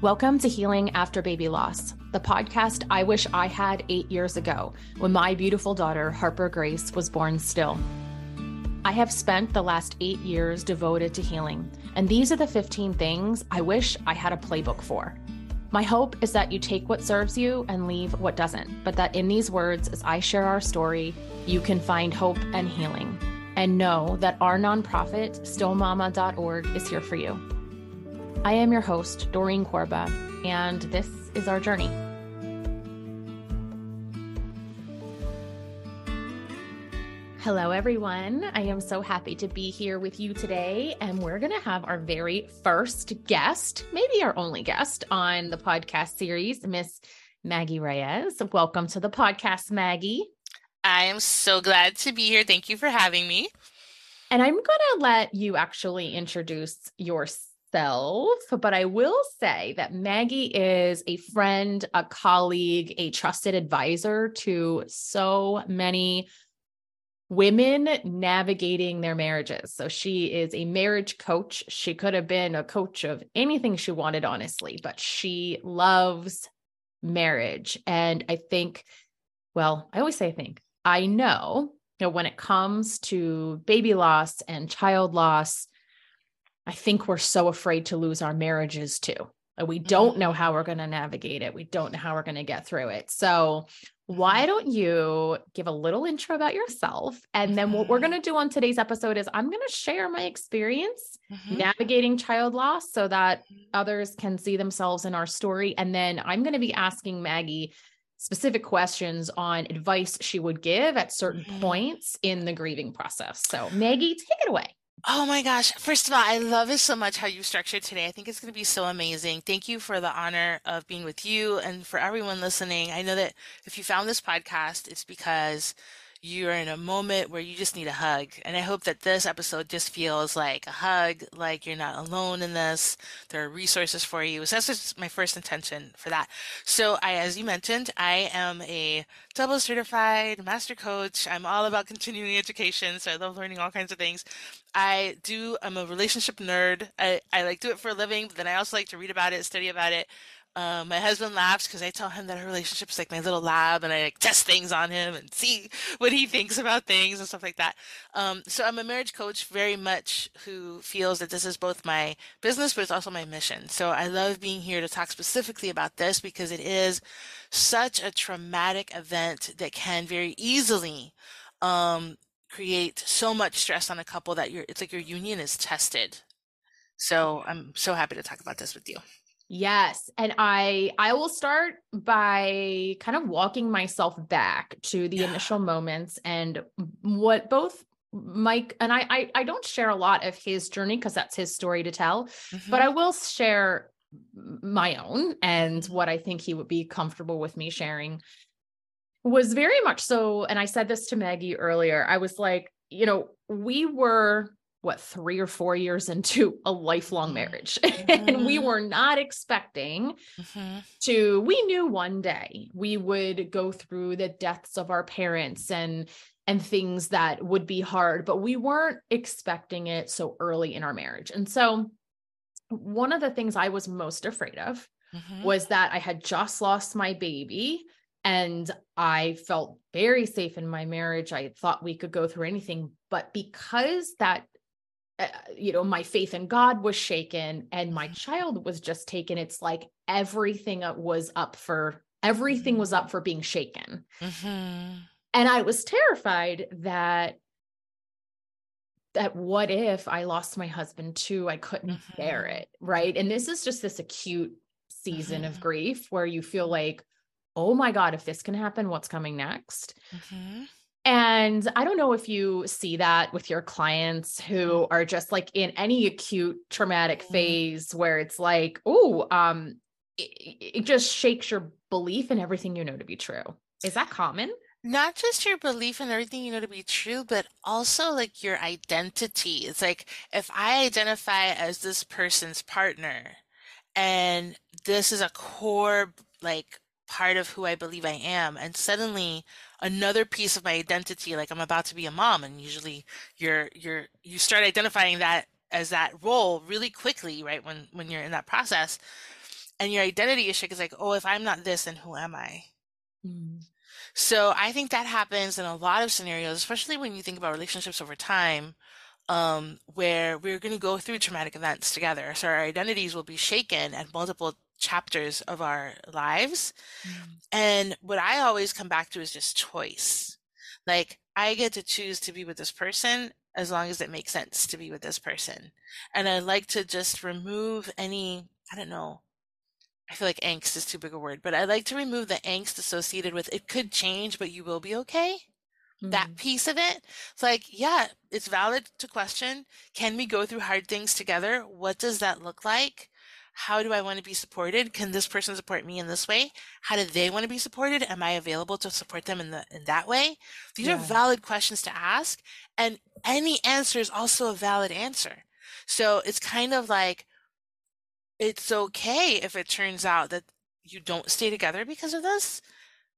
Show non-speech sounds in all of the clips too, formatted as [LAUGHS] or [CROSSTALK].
Welcome to Healing After Baby Loss, the podcast I wish I had eight years ago when my beautiful daughter, Harper Grace, was born still. I have spent the last eight years devoted to healing, and these are the 15 things I wish I had a playbook for. My hope is that you take what serves you and leave what doesn't, but that in these words, as I share our story, you can find hope and healing. And know that our nonprofit, stillmama.org, is here for you. I am your host, Doreen Corba, and this is our journey. Hello, everyone. I am so happy to be here with you today. And we're going to have our very first guest, maybe our only guest on the podcast series, Miss Maggie Reyes. Welcome to the podcast, Maggie. I am so glad to be here. Thank you for having me. And I'm going to let you actually introduce yourself myself, but I will say that Maggie is a friend, a colleague, a trusted advisor to so many women navigating their marriages. So she is a marriage coach. She could have been a coach of anything she wanted, honestly, but she loves marriage. And I think, well, I always say, I think, I know, you know, when it comes to baby loss and child loss, I think we're so afraid to lose our marriages too. We don't know mm-hmm. how we're going to navigate it. We don't know how we're going to get through it. So, why mm-hmm. don't you give a little intro about yourself? And then what we're going to do on today's episode is I'm going to share my experience mm-hmm. navigating child loss so that others can see themselves in our story. And then I'm going to be asking Maggie specific questions on advice she would give at certain mm-hmm. points in the grieving process. So, Maggie, take it away. Oh my gosh. First of all, I love it so much how you structured today. I think it's going to be so amazing. Thank you for the honor of being with you and for everyone listening. I know that if you found this podcast, it's because you're in a moment where you just need a hug. And I hope that this episode just feels like a hug, like you're not alone in this. There are resources for you. So that's just my first intention for that. So I, as you mentioned, I am a double certified master coach. I'm all about continuing education. So I love learning all kinds of things. I do, I'm a relationship nerd. I, I like do it for a living, but then I also like to read about it, study about it. Um, my husband laughs because I tell him that our relationship is like my little lab, and I like test things on him and see what he thinks about things and stuff like that. Um, so I'm a marriage coach, very much who feels that this is both my business, but it's also my mission. So I love being here to talk specifically about this because it is such a traumatic event that can very easily um, create so much stress on a couple that your it's like your union is tested. So I'm so happy to talk about this with you. Yes, and I I will start by kind of walking myself back to the yeah. initial moments and what both Mike and I I, I don't share a lot of his journey because that's his story to tell, mm-hmm. but I will share my own and what I think he would be comfortable with me sharing was very much so and I said this to Maggie earlier. I was like, you know, we were what three or four years into a lifelong mm-hmm. marriage mm-hmm. [LAUGHS] and we mm-hmm. were not expecting mm-hmm. to we knew one day we would go through the deaths of our parents and and things that would be hard but we weren't expecting it so early in our marriage and so one of the things i was most afraid of mm-hmm. was that i had just lost my baby and I felt very safe in my marriage. I thought we could go through anything. But because that uh, you know my faith in god was shaken and my mm-hmm. child was just taken it's like everything was up for everything was up mm-hmm. for being shaken mm-hmm. and i was terrified that that what if i lost my husband too i couldn't mm-hmm. bear it right and this is just this acute season of mm-hmm. grief where you feel like oh my god if this can happen what's coming next mm-hmm. And I don't know if you see that with your clients who mm-hmm. are just like in any acute traumatic mm-hmm. phase where it's like, oh, um, it, it just shakes your belief in everything you know to be true. Is that common? Not just your belief in everything you know to be true, but also like your identity. It's like if I identify as this person's partner and this is a core like part of who I believe I am. And suddenly another piece of my identity, like I'm about to be a mom. And usually you're, you're, you start identifying that as that role really quickly, right? When, when you're in that process. and your identity issue is like, oh, if I'm not this, then who am I? Mm. So I think that happens in a lot of scenarios, especially when you think about relationships over time, um, where we're going to go through traumatic events together. So our identities will be shaken at multiple chapters of our lives. Mm. And what I always come back to is just choice. Like I get to choose to be with this person as long as it makes sense to be with this person. And I like to just remove any, I don't know, I feel like angst is too big a word, but I like to remove the angst associated with it could change, but you will be okay. Mm-hmm. That piece of it. It's like, yeah, it's valid to question can we go through hard things together? What does that look like? How do I want to be supported? Can this person support me in this way? How do they want to be supported? Am I available to support them in the in that way? These yeah. are valid questions to ask, and any answer is also a valid answer. So it's kind of like it's okay if it turns out that you don't stay together because of this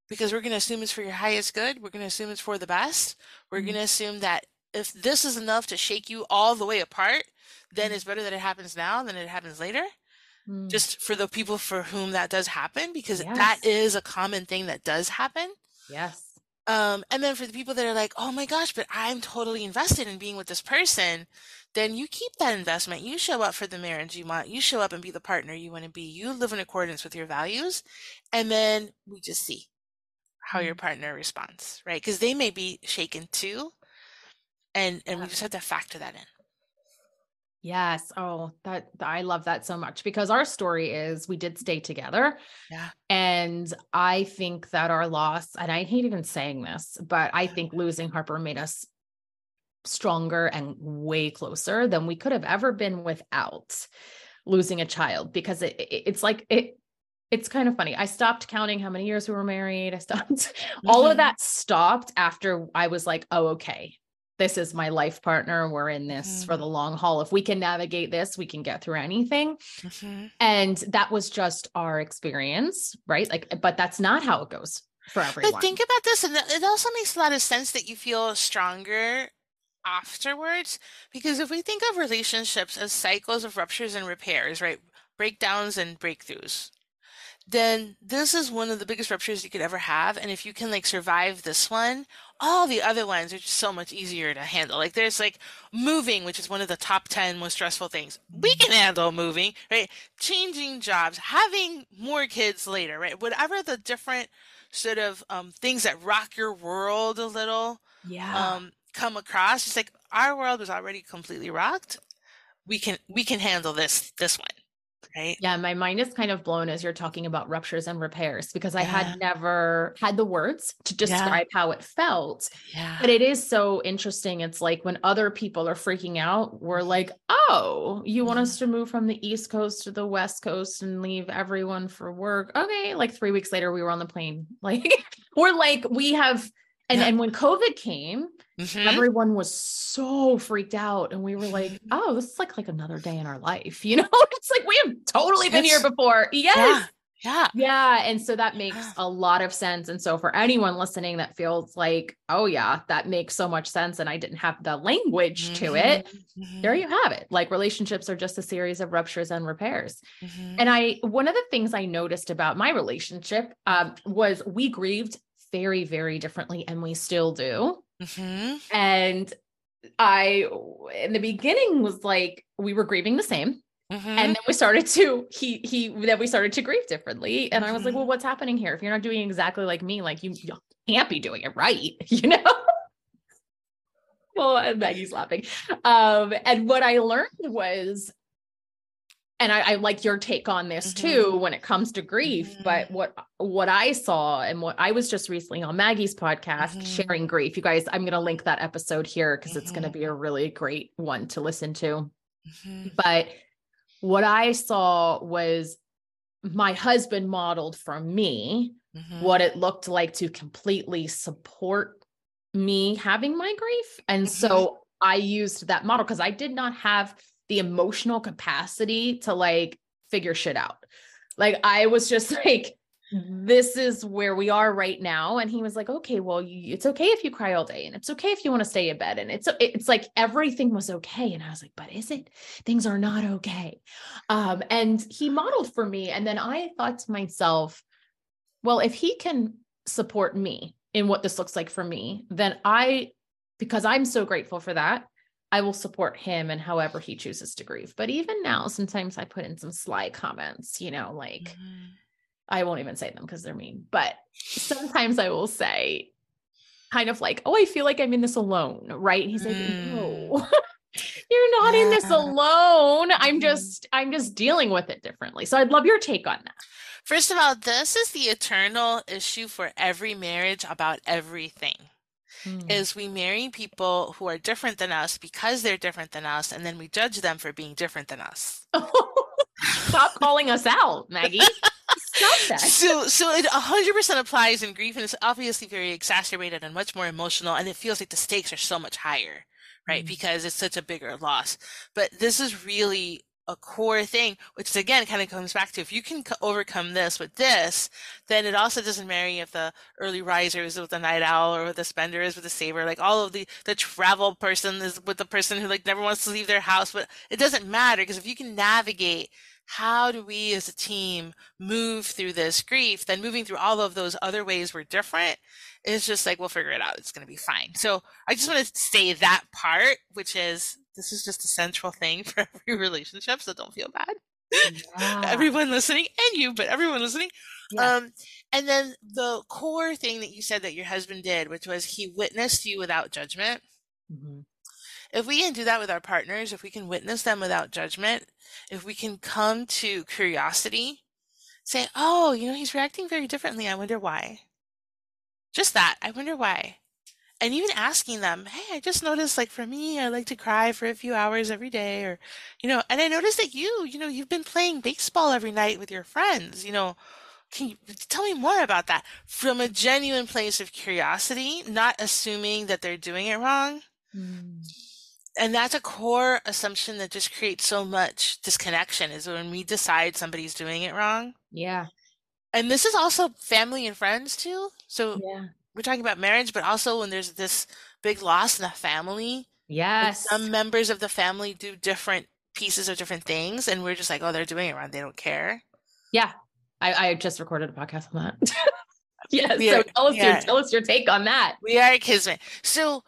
because we're going to assume it's for your highest good we're going to assume it's for the best we're mm-hmm. going to assume that if this is enough to shake you all the way apart then mm-hmm. it's better that it happens now than it happens later mm-hmm. just for the people for whom that does happen because yes. that is a common thing that does happen yes um, and then for the people that are like oh my gosh but i'm totally invested in being with this person then you keep that investment. You show up for the marriage you want. You show up and be the partner you want to be. You live in accordance with your values. And then we just see how your mm-hmm. partner responds, right? Because they may be shaken too. And and we just have to factor that in. Yes. Oh, that I love that so much because our story is we did stay together. Yeah. And I think that our loss, and I hate even saying this, but I think losing Harper made us stronger and way closer than we could have ever been without losing a child because it, it, it's like it it's kind of funny. I stopped counting how many years we were married. I stopped mm-hmm. [LAUGHS] all of mm-hmm. that stopped after I was like, oh, okay. This is my life partner. We're in this mm-hmm. for the long haul. If we can navigate this, we can get through anything. Mm-hmm. And that was just our experience, right? Like, but that's not how it goes for everyone. But think about this, and it also makes a lot of sense that you feel stronger afterwards because if we think of relationships as cycles of ruptures and repairs right breakdowns and breakthroughs then this is one of the biggest ruptures you could ever have and if you can like survive this one all the other ones are just so much easier to handle like there's like moving which is one of the top 10 most stressful things we can handle moving right changing jobs having more kids later right whatever the different sort of um, things that rock your world a little yeah um, come across. It's like our world was already completely rocked. We can we can handle this this one. Right. Yeah, my mind is kind of blown as you're talking about ruptures and repairs because I had never had the words to describe yeah. how it felt. Yeah. But it is so interesting. It's like when other people are freaking out, we're like, oh, you want us mm-hmm. to move from the East Coast to the West Coast and leave everyone for work? Okay. Like three weeks later, we were on the plane. [LAUGHS] Like, we're like, we have and yeah. and when COVID came, mm-hmm. everyone was so freaked out, and we were like, mm-hmm. [LAUGHS] "Oh, this is like like another day in our life." [LAUGHS] You know, [LAUGHS] it's like we have totally been here before. Yes. Yeah. Yeah. Yeah. And so that makes a lot of sense. And so for anyone listening that feels like, oh, yeah, that makes so much sense. And I didn't have the language mm-hmm. to it, mm-hmm. there you have it. Like relationships are just a series of ruptures and repairs. Mm-hmm. And I, one of the things I noticed about my relationship um, was we grieved very, very differently, and we still do. Mm-hmm. And I, in the beginning, was like, we were grieving the same. Mm-hmm. And then we started to he he then we started to grieve differently and. I was like well mm-hmm. what's happening here if you're not doing exactly like me like you, you can't be doing it right [LAUGHS] you know well and Maggie's laughing um and what I learned was and I, I, like your take on this mm-hmm. too when it comes to grief mm-hmm. but what what i saw and what i was just recently on maggie's podcast mm-hmm. sharing grief you guys i'm going to link that episode here because it's going to be a really great one to listen to mm-hmm. but what i saw was my husband modeled for me mm-hmm. what it looked like to completely support me having my grief and so mm-hmm. i used that model because i did not have the emotional capacity to like figure shit out. Like I was just [LAUGHS] like, this is where we are right now. And he was like okay well you, it's okay if you cry all day and it's okay if you want to stay in bed and it's it's like everything was okay. And i was like but is it? Things are not okay. Um and he modeled for me and then i thought to myself well if he can support me in what this looks like for me then i because i'm so grateful for that I will support him and however he chooses to grieve. But even now, sometimes I put in some sly comments, you know, like, mm-hmm I won't even say them because they're mean, but sometimes I will say, kind of like, oh, I feel like I'm in this alone, right? And he's like, no, mm. [LAUGHS] you're not yeah. in this alone. I'm mm-hmm. just, I'm just dealing with it differently. So I'd love your take on that. First of all, this is the eternal issue for every marriage about everything. Mm. Is we marry people who are different than us because they're different than us, and then we judge them for being different than us. [LAUGHS] Stop calling us out, Maggie. Stop that. So, so it 100% applies in grief, and it's obviously very exacerbated and much more emotional, and it feels like the stakes are so much higher, right? Mm. Because it's such a bigger loss. But this is really a core thing, which again kind of comes back to if you can overcome this with this, then it also doesn't matter if the early riser is with the night owl or the spender is with the saver. Like all of the the travel person is with the person who like never wants to leave their house, but it doesn't matter because if you can navigate how do we as a team move through this grief, then moving through all of those other ways we're different is just like, we'll figure it out. It's going to be fine. So I just want to say that part, which is this is just a central thing [LAUGHS] for every relationship. So don't feel bad. [LAUGHS] Yeah. everyone listening and you, but everyone listening. Yeah. Um, and then the core thing that you said that your husband did, which was he witnessed you without judgment. Mm-hmm if we can do that with our partners, if we can witness them without judgment, if we can come to curiosity, say, oh, you know, he's reacting very differently. I wonder why. Just that. I wonder why. And even asking them, hey, I just noticed, like, for me, I like to cry for a few hours every day, or, you know, and I noticed that you, you know, you've been playing baseball every night with your friends, you know, can you tell me more about that from a genuine place of curiosity, not assuming that they're doing it wrong? Mm and that's a core assumption that just creates so much disconnection is when we decide somebody's doing it wrong. Yeah. And this is also family and friends too. So yeah. We're talking about marriage, but also when there's this big loss in the family. Yes. Some members of the family do different pieces of different things, and we're just like, oh, they're doing it wrong. They don't care. Yeah. I, I just recorded a podcast on that. [LAUGHS] yes. so tell us yeah. your tell us your take on that. We are a kismet. So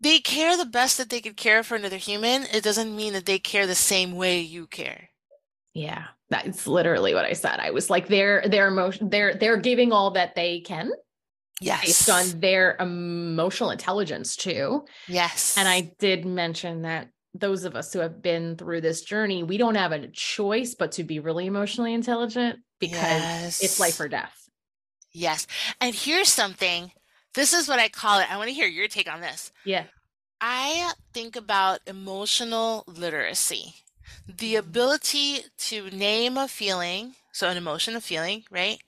they care the best that they could care for another human. It doesn't mean that they care the same way you care. Yeah, that's literally what I said. I was like, they're their emotion, they're they're giving all that they can. Yes. Based on their emotional intelligence too. Yes. And I did mention that those of us who have been through this journey, we don't have a choice but to be really emotionally intelligent because yes. it's life or death. Yes. And here's something this is what I call it. I want to hear your take on this. Yeah. I think about emotional literacy, the ability to name a feeling, so an emotion, a feeling, right?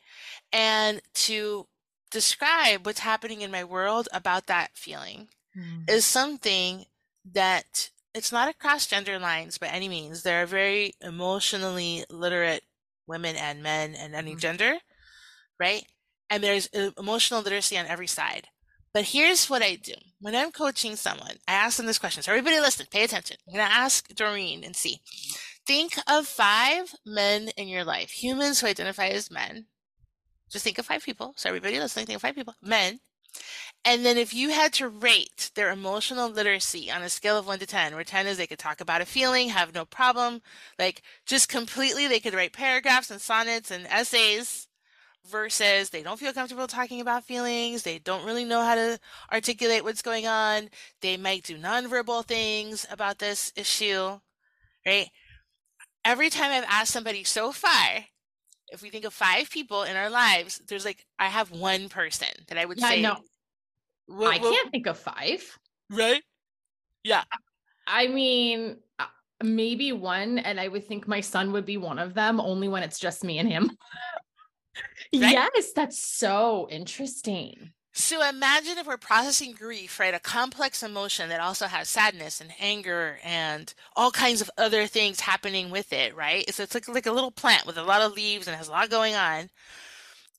And to describe what's happening in my world about that feeling mm. is something that it's not across gender lines by any means. There are very emotionally literate women and men and any mm. gender, right? and there's emotional literacy on every side. But here's what I do when I'm coaching someone, I ask them this question. So, everybody listen, pay attention. I'm going to ask Doreen and see. Think of five men in your life, humans who identify as men. Just think of five people. So, everybody listening, think of five people, men. And then, if you had to rate their emotional literacy on a scale of one to 10, where 10 is they could talk about a feeling, have no problem, like just completely, they could write paragraphs and sonnets and essays versus they don't feel comfortable talking about feelings. They don't really know how to articulate what's going on. They might do nonverbal things about this issue, right? Every time I've asked somebody so far, if we think of five people in our lives, there's like, I have one person that I would yeah, say. No, well, I can't think of five. Right? Yeah. I mean, uh, maybe one, and I would think my son would be one of them only when it's just me and him. [LAUGHS] Right? Yes, that's so interesting. So imagine if we're processing grief, right? A complex emotion that also has sadness and anger and all kinds of other things happening with it, right? So it's like, like a little plant with a lot of leaves and has a lot going on.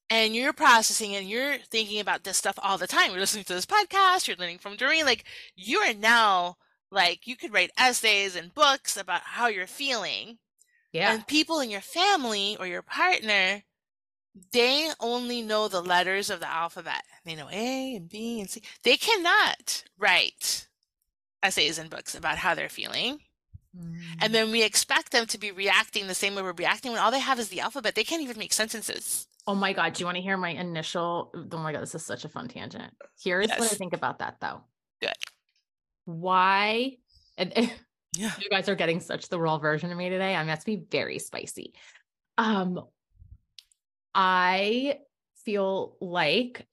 and you're processing and you're thinking about this stuff all the time. You're listening to this podcast, you're learning from Doreen. Like you are now like you could write essays and books about how you're feeling. Yeah. And people in your family or your partner, they only know the letters of the alphabet. They know A and B and C. They cannot write essays and books about how they're feeling. Mm. And then we expect them to be reacting the same way we're reacting when all they have is the alphabet. They can't even make sentences. Oh my God. Do you want to hear my initial? Oh my God, this is such a fun tangent. Here's yes. what I think about that though. Good. Why? And, [LAUGHS] yeah. you guys are getting such the raw version of me today. I must be very spicy. Um, I feel like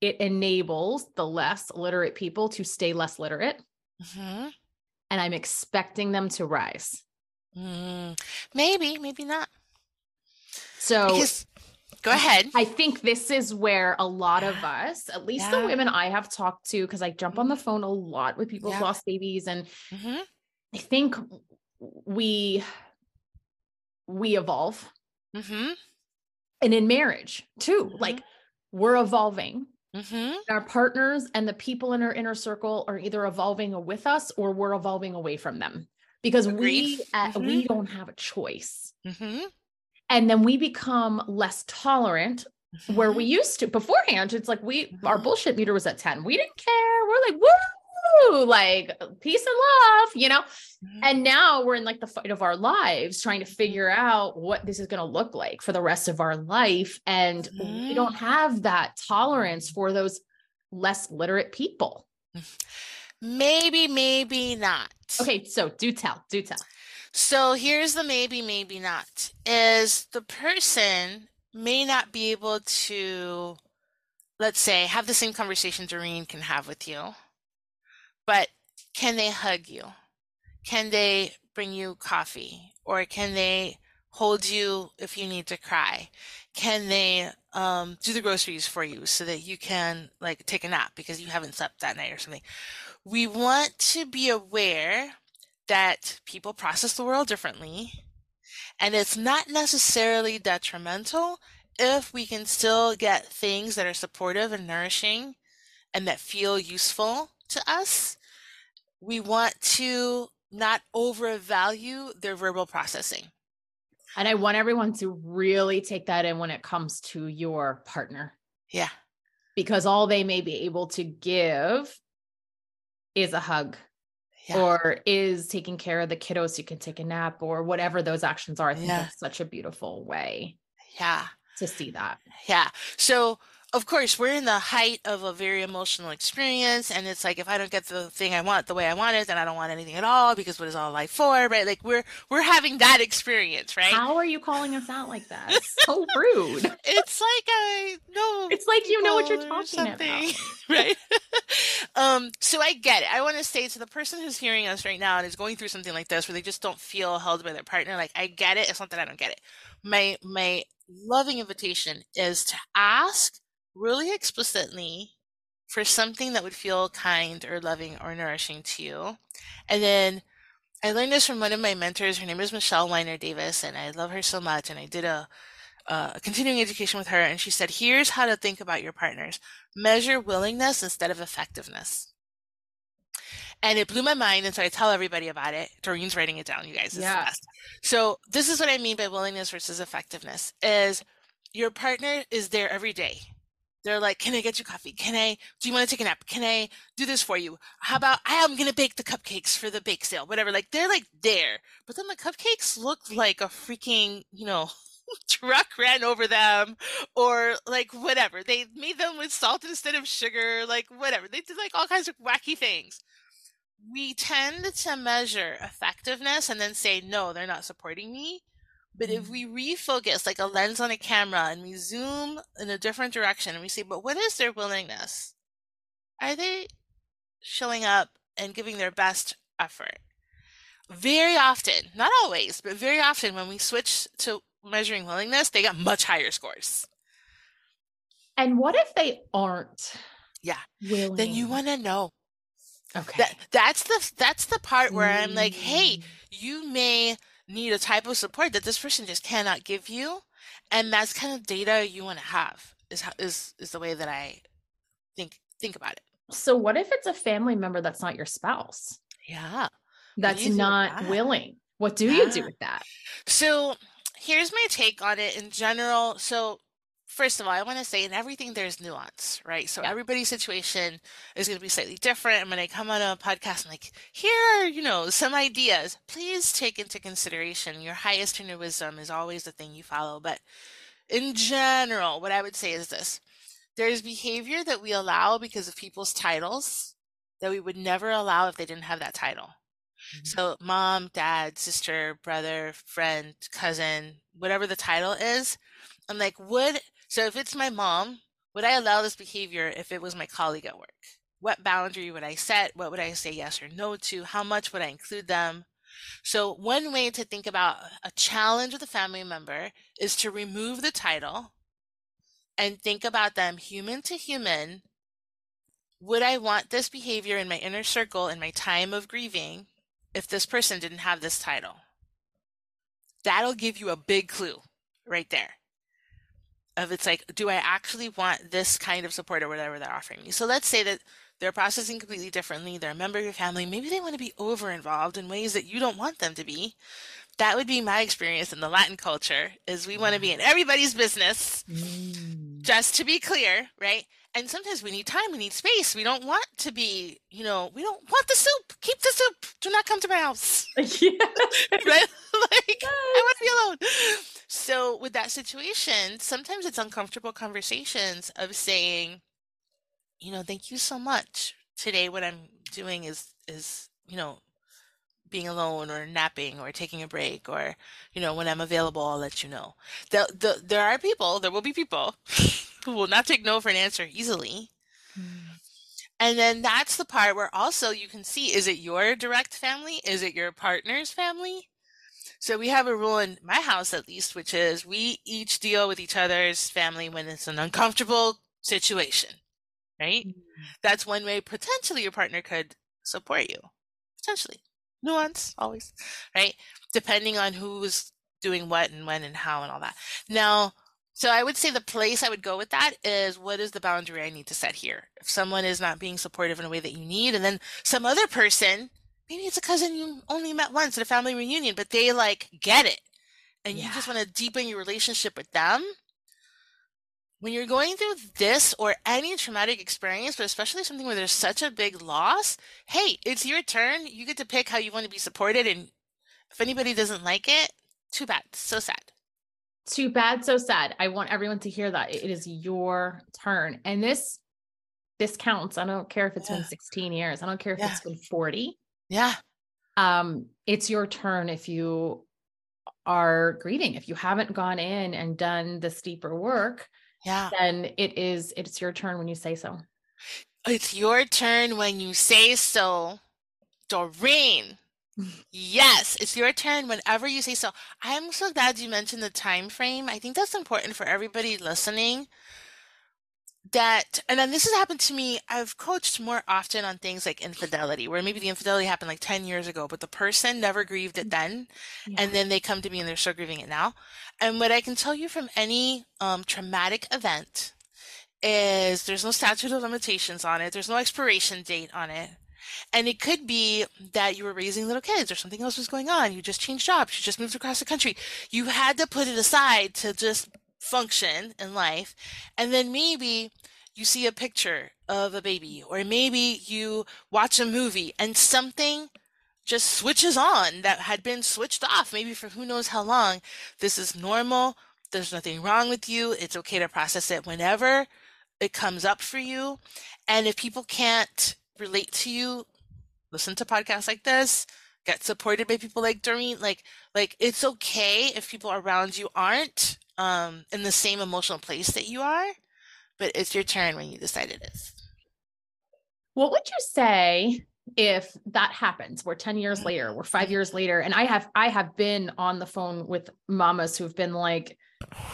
it enables the less literate people to stay less literate. Mm-hmm. And I'm expecting them to rise. Mm, maybe, maybe not. So, because, go ahead. I think this is where a lot of [GASPS] us, at least yeah. the women I have talked to, because I jump on the mm-hmm. phone a lot with people yeah. who lost babies, and mm-hmm. I think we we evolve. Mm-hmm. And in marriage too, mm-hmm. like we're evolving Mm-hmm. Our partners and the people in our inner circle are either evolving with us or we're evolving away from them because Agreed. we uh, mm-hmm. we don't have a choice. Mm-hmm. And then we become less tolerant where we mm-hmm. used to beforehand. It's like we our mm-hmm. bullshit meter was at 10. We didn't care. We're like, woo, like peace and love, you know? Mm-hmm. And now we're in like the fight of our lives trying to figure out what this is going to look like for the rest of our life. And mm-hmm. we don't have that tolerance for those less literate people. [LAUGHS] Maybe, maybe not. Okay, so do tell, do tell. So here's the maybe, maybe not is the person may not be able to, let's say, have the same conversation Doreen can have with you but can they hug you? Can they bring you coffee? Or can they hold you if you need to cry? Can they um, do the groceries for you so that you can like take a nap because you haven't slept that night or something? We want to be aware that people process the world differently and it's not necessarily detrimental if we can still get things that are supportive and nourishing and that feel useful to us, we want to not overvalue their verbal processing. And I want everyone to really take that in when it comes to your partner. Yeah. Because all they may be able to give is a hug yeah. or is taking care of the kiddos so you can take a nap or whatever those actions are. I think yeah. that's such a beautiful way. Yeah. To see that. Yeah. So of course, we're in the height of a very emotional experience, and it's like if I don't get the thing I want the way I want it, then I don't want anything at all because what is all life for, right? Like we're we're having that experience, right? How are you calling us out like that? so rude. [LAUGHS] it's like I know. It's like you know what you're talking about, [LAUGHS] right? [LAUGHS] um, so I get it. I want to say to the person who's hearing us right now and is going through something like this, where they just don't feel held by their partner, like I get it. It's not that I don't get it. My my loving invitation is to ask really explicitly for something that would feel kind or loving or nourishing to you. And then I learned this from one of my mentors. Her name is Michele Weiner-Davis, and I love her so much. And I did a, uh, a continuing education with her, and she said, Here's how to think about your partners measure willingness instead of effectiveness. And it blew my mind. And so I tell everybody about it. Doreen's writing it down, you guys. Yeah. So this is what I mean by willingness versus effectiveness is your partner is there every day they're like, can I get you coffee? Can I, do you want to take a nap? Can I do this for you? How about I am going to bake the cupcakes for the bake sale, whatever. Like they're like there, but then the cupcakes look like a freaking, you know, [LAUGHS] truck ran over them or like whatever. They made them with salt instead of sugar, like whatever. They did like all kinds of wacky things. We tend to measure effectiveness and then say, no, they're not supporting me but if mm-hmm. we refocus like a lens on a camera and we zoom in a different direction and we say, but what is their willingness? Are they showing up and giving their best effort? Very often, not always, but very often when we switch to measuring willingness, they got much higher scores. And what if they aren't? Yeah. Willing? Then you want to know. Okay. That, that's the that's the part where. I'm like, hey, mm. you may need a type of support that this person just cannot give you. and that's kind of data you want to have is how, is is the way that I think think about it. So what if it's a family member that's not your spouse? Yeah. That's not that? willing. What do yeah. you do with that? So here's my take on it in general. So first of all, I want to say in everything there's nuance, right? So yeah. everybody's situation is going to be slightly different. And when I come on a podcast, I'm like, here are, you know, some ideas. Please take into consideration your highest inner wisdom is always the thing you follow. But in general, what I would say is this there's behavior that we allow because of people's titles that we would never allow if they didn't have that title. Mm-hmm. So, mom, dad, sister, brother, friend, cousin, whatever the title is, I'm like, would, so if it's my mom, would I allow this behavior if it was my colleague at work? What boundary would I set? What would I say yes or no to? How much would I include them? So, one way to think about a challenge with a family member is to remove the title and think about them human to human. Would I want this behavior in my inner circle in my time of grieving if this person didn't have this title? That'll give you a big clue right there. Of it's like, do I actually want this kind of support or whatever they're offering me? So let's say that they're processing completely differently. They're a member of your family. Maybe they want to be over involved in ways that you don't want them to be. That would be my experience in the Latin culture is we want to be in everybody's business. Mm. Just to be clear, right? And sometimes we need time, we need space. We don't want to be, you know, we don't want the soup. Keep the soup. Do not come to my house. [LAUGHS] Yeah. right? [LAUGHS] Like yes. I want to be alone. So with that situation, sometimes it's uncomfortable conversations of saying, you know, thank you so much. Today what I'm doing is is, you know, being alone or napping or taking a break or, you know, when I'm available, I'll let you know. The, the, there are people, there will be people [LAUGHS] who will not take no for an answer easily. Mm. And then that's the part where also you can see is it your direct family? Is it your partner's family? So we have a rule in my house, at least, which is we each deal with each other's family when it's an uncomfortable situation right? Mm-hmm. That's one way potentially your partner could support you. Potentially. Nuance, always, right? Depending on who's doing what and when and how and all that. Now, so I would say the place I would go with that is what is the boundary I need to set here? If someone is not being supportive in a way that you need, and then some other person, maybe it's a cousin you only met once at a family reunion, but they like get it. And yeah. you just want to deepen your relationship with them when you're going through this or any traumatic experience, but especially something where there's such a big loss, hey, it's your turn. You get to pick how you want to be supported. And if anybody doesn't like it, too bad. So sad. Too bad, so sad. I want everyone to hear that. It is your turn. And this this counts. I don't care if it's yeah. been 16 years. I don't care if yeah. it's been 40. Yeah. Um, it's your turn if you are grieving, if you haven't gone in and done this deeper work yeah. then it is it's your turn when you say so. It's your turn when you say so, Doreen. [LAUGHS] yes, it's your turn whenever you say so. I'm so glad you mentioned the time frame. I think that's important for everybody listening that and then this has happened to me i've coached more often on things like infidelity where maybe the infidelity happened like 10 years ago but the person never grieved it then yeah. and then they come to me and they're still grieving it now and what i can tell you from any um, traumatic event is there's no statute of limitations on it there's no expiration date on it and it could be that you were raising little kids or something else was going on you just changed jobs you just moved across the country you had to put it aside to just function in life. And then maybe you see a picture of a baby, or maybe you watch a movie and something just switches on that had been switched off, maybe for who knows how long. This is normal. There's nothing wrong with you. It's okay to process it whenever it comes up for you. And if people can't relate to you, listen to podcasts like this, get supported by people like Doreen. Like, like it's okay if people around you aren't um, in the same emotional place that you are, but it's your turn when you decide it is. What would you say if that happens? We're 10 years later, we're five years later, and I have I have been on the phone with mamas who've been like,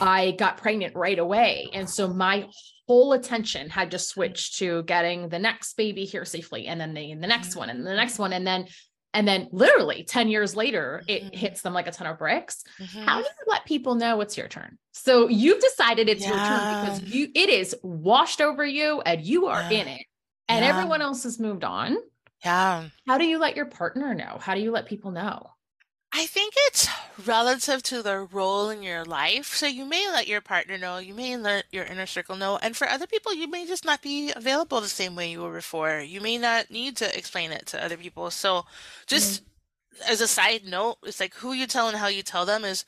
I got pregnant right away. And so my whole attention had to switch to getting the next baby here safely and then the, the next one and the next one. And then and then literally 10 years later it Mhm. hits them like a ton of bricks Mhm. how do you let people know it's your turn so you've decided it's your turn because you it is washed over you and you are Yeah. in it and Yeah. everyone else has moved on yeah. how do you let your partner know how do you let people know I think it's relative to the role in your life. So you may let your partner know, you may let your inner circle know, and for other people, you may just not be available the same way you were before. You may not need to explain it to other people. So mm. just as a side note, it's like who you tell and how you tell them is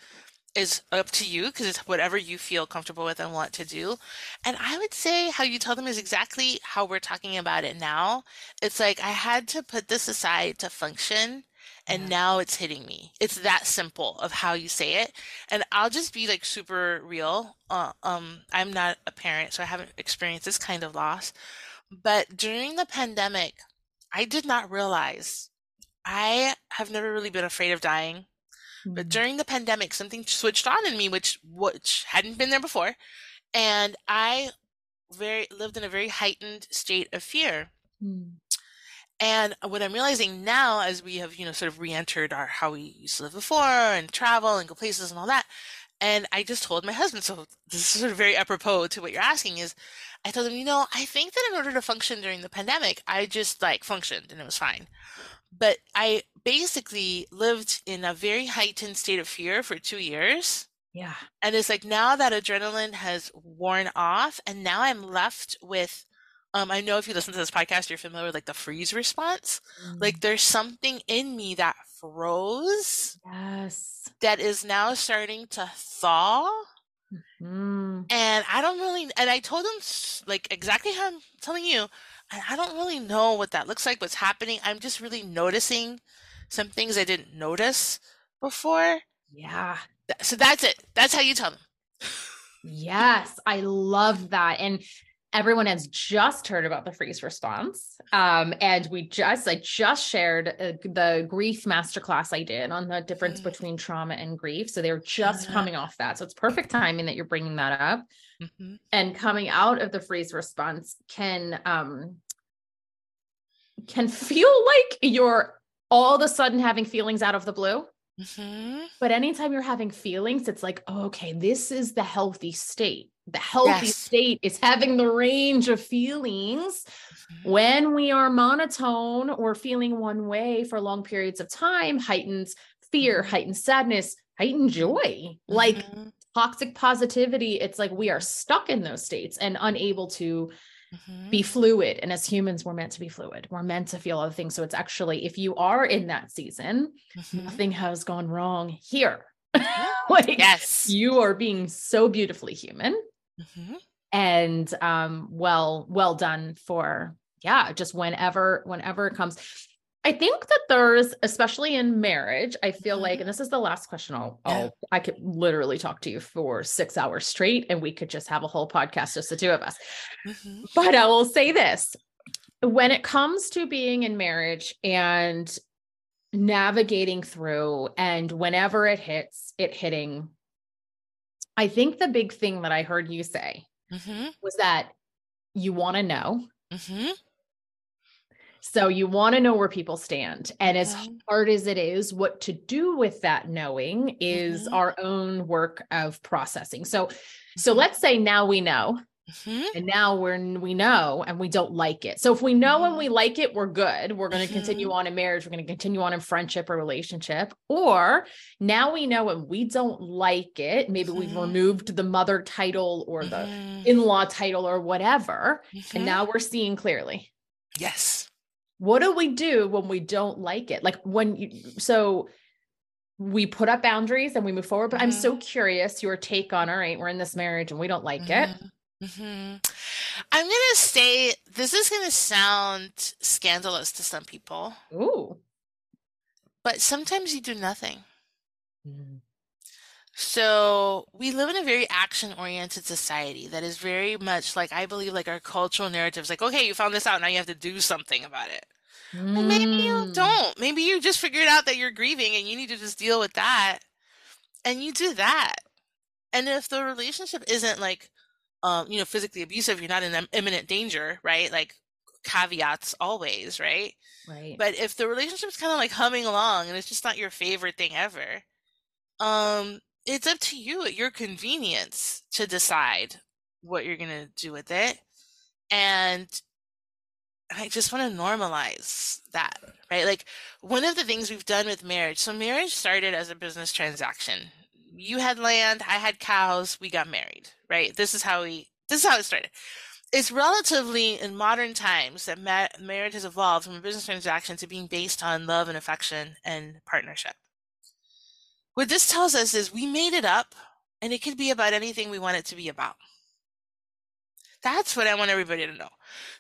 is up to you because it's whatever you feel comfortable with and want to do. And I would say how you tell them is exactly how we're talking about it now. It's like I had to put this aside to function and Yeah. now it's hitting me. It's that simple of how you say it. And I'll just be like super real. Uh, um, I'm not a parent, so I haven't experienced this kind of loss. But during the pandemic, I did not realize I have never really been afraid of dying. But Mm. during the pandemic, something switched on in me, which which hadn't been there before, and I very lived in a very heightened state of fear. Mm. And what I'm realizing now, as we have, you know, sort of re-entered our how we used to live before and travel and go places and all that, and I just told my husband, so this is sort of very apropos to what you're asking, is I told him, you know, I think that in order to function during the pandemic, I just like functioned and it was fine. But I basically lived in a very heightened state of fear for two years. yeah And it's like now that adrenaline has worn off, and now I'm left with, um, I know if you listen to this podcast, you're familiar with like the freeze response. Like there's something in me that froze yes that is now starting to thaw. Mm. And I don't really, and I told him s- like exactly how I'm telling you, and I don't really know what that looks like, what's happening. I'm just really noticing some things I didn't notice before. yeah So that's it. That's how you tell them. Yes, I love that. And everyone has just heard about the freeze response. Um, and we just, I just shared uh, the grief masterclass I did on the difference between trauma and grief. So they're just coming off that. So it's perfect timing that you're bringing that up. Mhm. And coming out of the freeze response can, um, can feel like you're all of a sudden having feelings out of the blue. Mhm. But anytime you're having feelings, it's like, oh, okay, this is the healthy state. The healthy Yes. state is having the range of feelings. Mhm. When we are monotone or feeling one way for long periods of time, heightens fear, Mhm. heightened sadness, heightened joy, like Mhm. toxic positivity. It's like we are stuck in those states and unable to Mhm. be fluid. And as humans, we're meant to be fluid. We're meant to feel other things. So it's actually, if you are in that season, Mhm. nothing has gone wrong here. [LAUGHS] like Yes. you are being so beautifully human Mhm. and um well well done for yeah just whenever whenever it comes i think that there's especially in marriage i feel like Mhm. and this is the last question i'll. I'll i could literally talk to you for six hours straight and we could just have a whole podcast just the two of us Mhm. but I will say this when it comes to being in marriage and navigating through, and whenever it hits, it hitting, I think the big thing that I heard you say Mhm. was that you want to know. Mhm. So you want to know where people stand. And as hard as it is, what to do with that knowing is Mhm. our own work of processing. So so Mhm. let's say now we know Mhm. and now we're we know and we don't like it. So if we know and Mhm. we like it we're good. We're going to continue on in marriage. We're going to continue on in friendship or relationship. Or now we know and we don't like it. Maybe we've Mhm. removed the mother title or the Mhm. in-law title or whatever and now we're seeing clearly. Yes. what do we do when we don't like it? Like when you so we put up boundaries and we move forward but i'm so curious your take on all right we're in this marriage and we don't like it hmm I'm gonna say this is gonna sound scandalous to some people, ooh but sometimes you do nothing. Hmm. So we live in a very action-oriented society that is very much like I believe like our cultural narratives like, okay, you found this out, now you have to do something about it. Well, maybe you Mm. don't. Maybe you just figured out that you're grieving and you need to just deal with that. And you do that. And if the relationship isn't like, um, you know, physically abusive, you're not in imminent danger, right? Like caveats always, right? Right. But if the relationship's kind of like humming along and it's just not your favorite thing ever, um, it's up to you at your convenience to decide what you're gonna do with it. And I just want to normalize that, right? Like one of the things we've done with marriage. So marriage started as a business transaction. You had land, I had cows, we got married, right? This is how we this is how it started. It's relatively in modern times that ma- marriage has evolved from a business transaction to being based on love and affection and partnership. What this tells us is we made it up and it could be about anything we want it to be about. That's what I want everybody to know.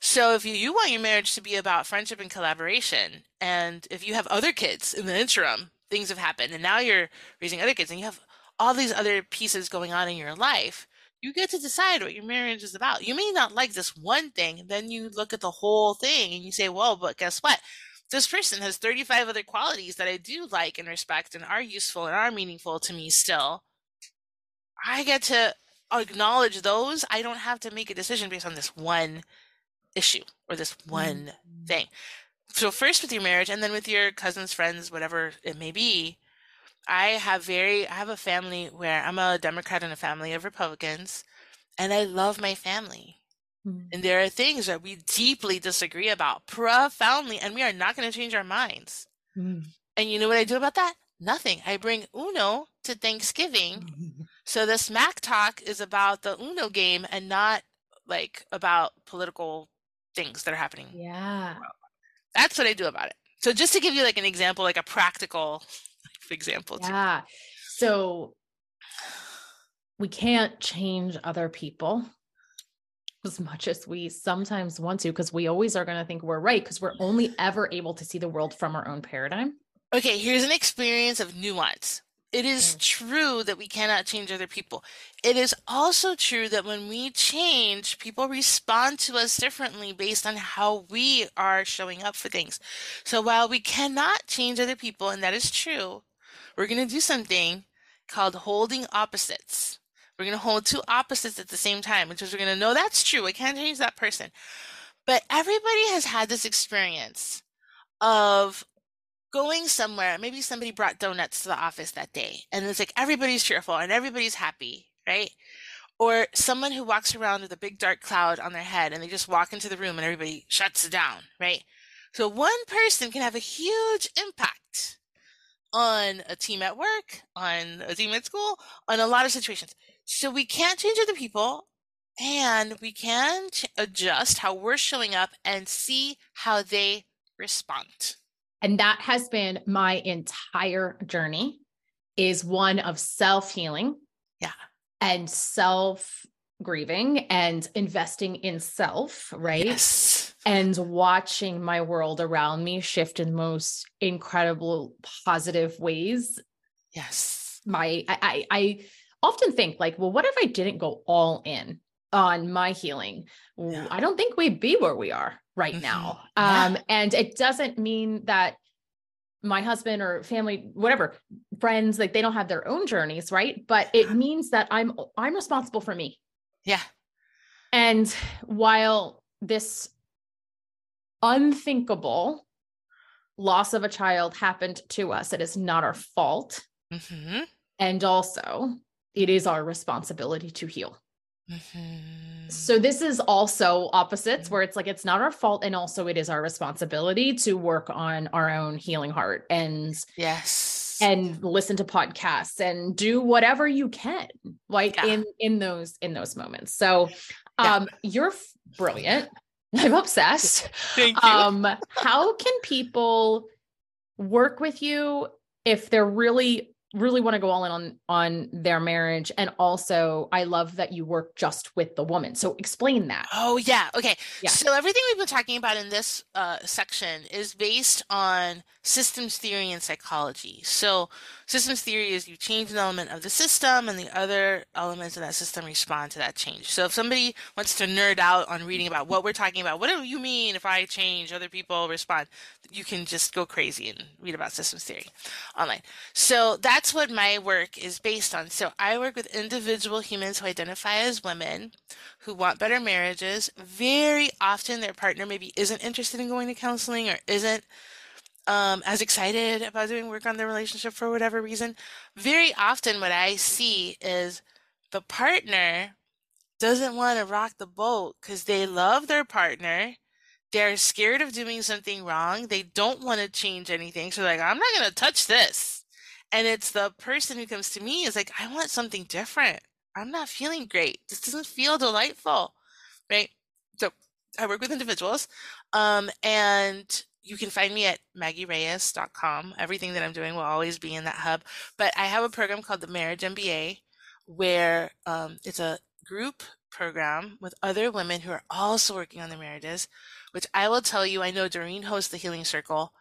So if you, you want your marriage to be about friendship and collaboration, and if you have other kids in the interim, things have happened, and now you're raising other kids and you have all these other pieces going on in your life, you get to decide what your marriage is about. You may not like this one thing, then you look at the whole thing and you say, well, but guess what? This person has 35 other qualities that I do like and respect and are useful and are meaningful to me still. I get to acknowledge those, I don't have to make a decision based on this one issue or this one mm-hmm. thing. So first with your marriage and then with your cousins, friends, whatever it may be, I have very I have a family where I'm a Democrat in a family of Republicans and I love my family. Mm-hmm. And there are things that we deeply disagree about profoundly and we are not going to change our minds. Mm-hmm. And you know what I do about that? Nothing. I bring Uno to Thanksgiving [LAUGHS] So the smack talk is about the Uno game and not like about political things that are happening. Yeah. That's what I do about it. So just to give you like an example, like a practical example. Yeah. Too. So we can't change other people as much as we sometimes want to because we always are going to think we're right because we're only ever able to see the world from our own paradigm. Okay, here's an experience of nuance. It is mm. true that we cannot change other people. It is also true that when we change, people respond to us differently based on how we are showing up for things. So while we cannot change other people, and that is true, we're going to do something called holding opposites. We're going to hold two opposites at the same time, which is we're going to know that's true. I can't change that person. But everybody has had this experience of going somewhere, maybe somebody brought donuts to the office that day and it's like everybody's cheerful and everybody's happy, right? Or someone who walks around with a big dark cloud on their head and they just walk into the room and everybody shuts down, right? So one person can have a huge impact on a team at work, on a team at school, on a lot of situations. So we can't change other people and we can ch- adjust how we're showing up and see how they respond. And that has been my entire journey is one of self-healing. Yeah. And self grieving and investing in self, right? Yes. And watching my world around me shift in the most incredible positive ways. Yes. My I I, I often think like, well, what if I didn't go all in on my healing? Yeah. I don't think we'd be where we are right mm-hmm. now. Yeah. Um, and it doesn't mean that my husband or family, whatever, friends, like they don't have their own journeys, right? But it means that I'm I'm responsible for me. Yeah. And while this unthinkable loss of a child happened to us, it is not our fault. Mm-hmm. And also, it is our responsibility to heal. Mm-hmm. So this is also opposites where it's like it's not our fault and also it is our responsibility to work on our own healing heart and yes and listen to podcasts and do whatever you can like yeah. in in those in those moments. So um yeah. you're brilliant. [LAUGHS] I'm obsessed. Thank you. Um how can people work with you if they're really really want to go all in on on their marriage and also i love that you work just with the woman so explain that. Oh yeah okay. Yeah. so everything we've been talking about in this uh, section is based on systems theory and psychology. So systems theory is you change an element of the system and the other elements of that system respond to that change. So if somebody wants to nerd out on reading about what we're talking about what do you mean if i change other people respond? You can just go crazy and read about systems theory online. So that's that's what my work is based on. So I work with individual humans who identify as women who want better marriages. Very often their partner maybe isn't interested in going to counseling or isn't um, as excited about doing work on their relationship for whatever reason. Very often what I see is the partner doesn't want to rock the boat because they love their partner they're scared of doing something wrong. They don't want to change anything. So like, I'm not going to touch this. And it's the person who comes to me is like, I want something different. I'm not feeling great. This doesn't feel delightful. Right. So I work with individuals. Um, and you can find me at maggiereyes.com. Everything that I'm doing will always be in that hub. But I have a program called the Marriage MBA where um, it's a group program with other women who are also working on their marriages which I will tell you, I know Doreen hosts the Healing Circle,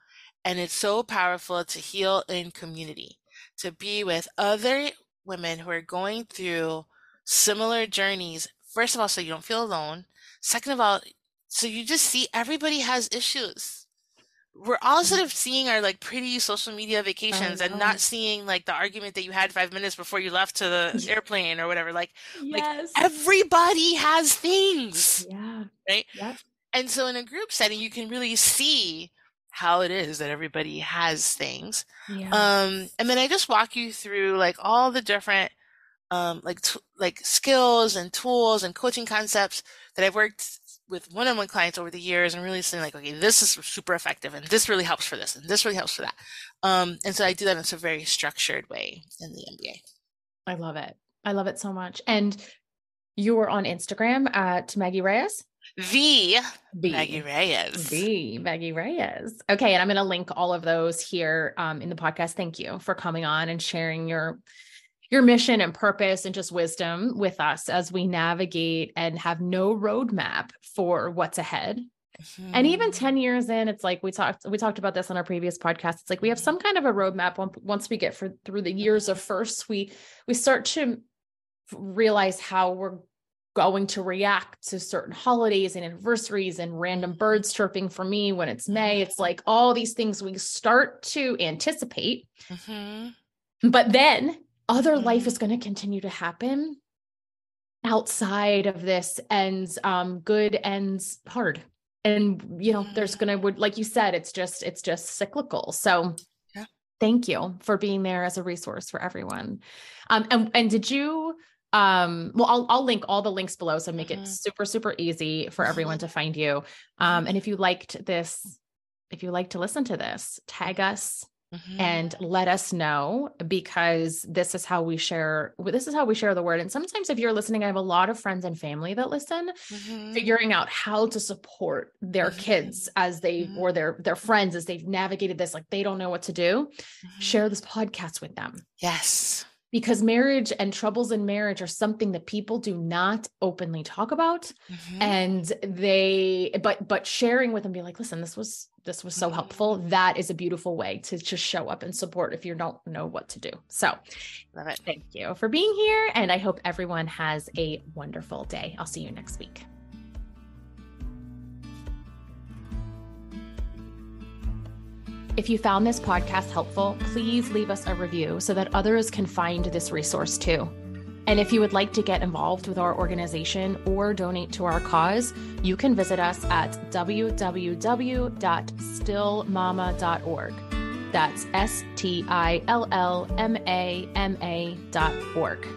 and it's so powerful to heal in community, to be with other women who are going through similar journeys. First of all, so you don't feel alone. Second of all, so you just see everybody has issues. We're all sort of seeing our like pretty social media vacations and not seeing like the argument that you had five minutes before you left to the airplane or whatever. Like, yes. like everybody has things. Yeah. Right. Yep. And so in a group setting, you can really see how it is that everybody has things. Yeah. Um, and then I just walk you through like all the different um, like t- like skills and tools and coaching concepts that I've worked with one-on-one clients over the years and really saying like, okay, this is super effective and this really helps for this and this really helps for that. Um, and so I do that in a very structured way in the MBA. I love it. I love it so much. And you were on Instagram at Maggie Reyes. The Maggie Reyes. V Maggie Reyes. Okay. And I'm going to link all of those here um, in the podcast. Thank you for coming on and sharing your your mission and purpose and just wisdom with us as we navigate and have no roadmap for what's ahead. Mm-hmm. And even mm-hmm. 10 years in, it's like we talked, we talked about this on our previous podcast. It's like we have some kind of a roadmap once we get for, through the years of first, we, we start to realize how we're going to react to certain holidays and anniversaries and random birds chirping for me when it's May. It's like all these things we start to anticipate. Mm-hmm. But then other mm-hmm. life is going to continue to happen outside of this ends um good ends hard and you know there's mm-hmm. gonna would like you said it's just it's just cyclical so yeah. thank you for being there as a resource for everyone um and and did you um well I'll I'll link all the links below so make mm-hmm. it super super easy for everyone to find you um and if you liked this if you like to listen to this tag us mm-hmm. and let us know because this is how we share this is how we share the word and sometimes if you're listening I have a lot of friends and family that listen mm-hmm. figuring out how to support their mm-hmm. kids as they mm-hmm. or their their friends as they've navigated this like they don't know what to do mm-hmm. share this podcast with them yes because marriage and troubles in marriage are something that people do not openly talk about. Mm-hmm. and they but but sharing with them be like listen this was this was so mm-hmm. helpful. That is a beautiful way to just show up and support if you don't know what to do. So love it. thank you for being here and i hope everyone has a wonderful day. I'll see you next week If you found this podcast helpful, please leave us a review so that others can find this resource too. And if you would like to get involved with our organization or donate to our cause, you can visit us at www.stillmama.org. That's S T I L L M A M A dot org.